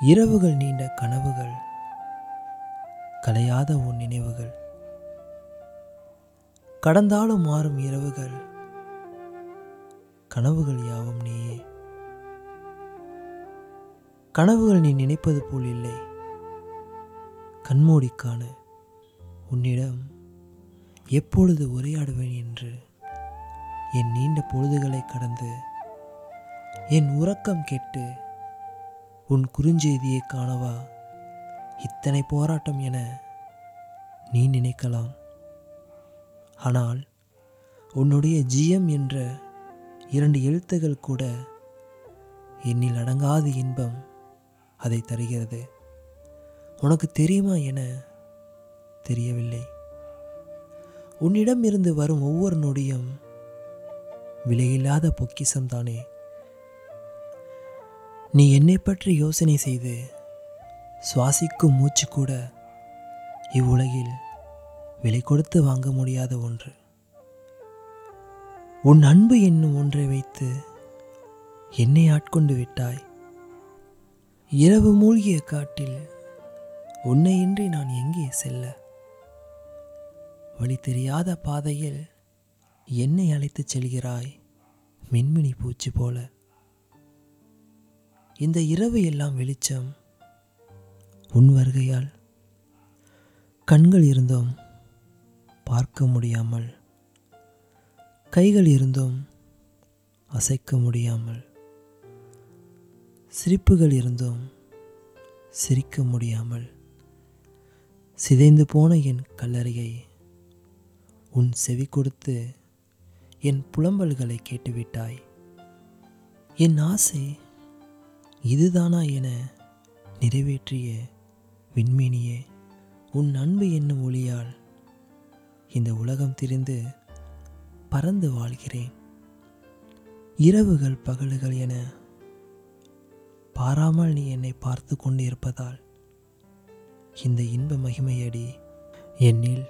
இரவுகள் நீண்ட கனவுகள் கலையாத உன் நினைவுகள். கடந்தாலும் மாறும் இரவுகள் கனவுகள் யாவும் நீயே. கனவுகள் நீ நினைப்பது போல் இல்லை. கண்மூடிக்கான உன்னிடம் எப்பொழுது உரையாடுவேன் என்று என் நீண்ட பொழுதுகளை கடந்து என் உறக்கம் கெட்டு உன் குறுஞ்செய்தியை காணவா? இத்தனை போராட்டம் என நீ நினைக்கலாம். ஆனால் உன்னுடைய ஜிஎம் என்ற இரண்டு எழுத்துகள் கூட என்னில் அடங்காத இன்பம் அதை தருகிறது. உனக்கு தெரியுமா என தெரியவில்லை. உன்னிடம் இருந்து வரும் ஒவ்வொரு நொடியும் விலையில்லாத பொக்கிசம் தானே. நீ என்னை பற்றி யோசனை செய்து சுவாசிக்கும் மூச்சு கூட இவ்வுலகில் விலை கொடுத்து வாங்க முடியாத ஒன்று. உன் அன்பு என்னும் ஒன்றை வைத்து என்னை ஆட்கொண்டு விட்டாய். இரவு மூழ்கிய காட்டில் உன்னையின்றி நான் எங்கே செல்ல? வழி தெரியாத பாதையில் என்னை அழைத்துச் செல்கிறாய் மின்மினி பூச்சி போல. இந்த இரவு எல்லாம் வெளிச்சம் உன் வருகையால். கண்கள் இருந்தும் பார்க்க முடியாமல் கைகள் இருந்தும் அசைக்க முடியாமல் சிரிப்புகள் இருந்தும் சிரிக்க முடியாமல் சிதைந்து போன என் கல்லறையை உன் செவி கொடுத்து என் புலம்பல்களை கேட்டுவிட்டாய். என் ஆசை இதுதானா என நிறைவேற்றிய விண்மீனியே உன் அன்பு என்னும் ஒளியால் இந்த உலகம் திரிந்து பறந்து வாழ்கிறேன். இரவுகள் பகலுகள் என பாராமல் நீ என்னை பார்த்து கொண்டிருப்பதால் இந்த இன்ப மகிமையடி என்னில்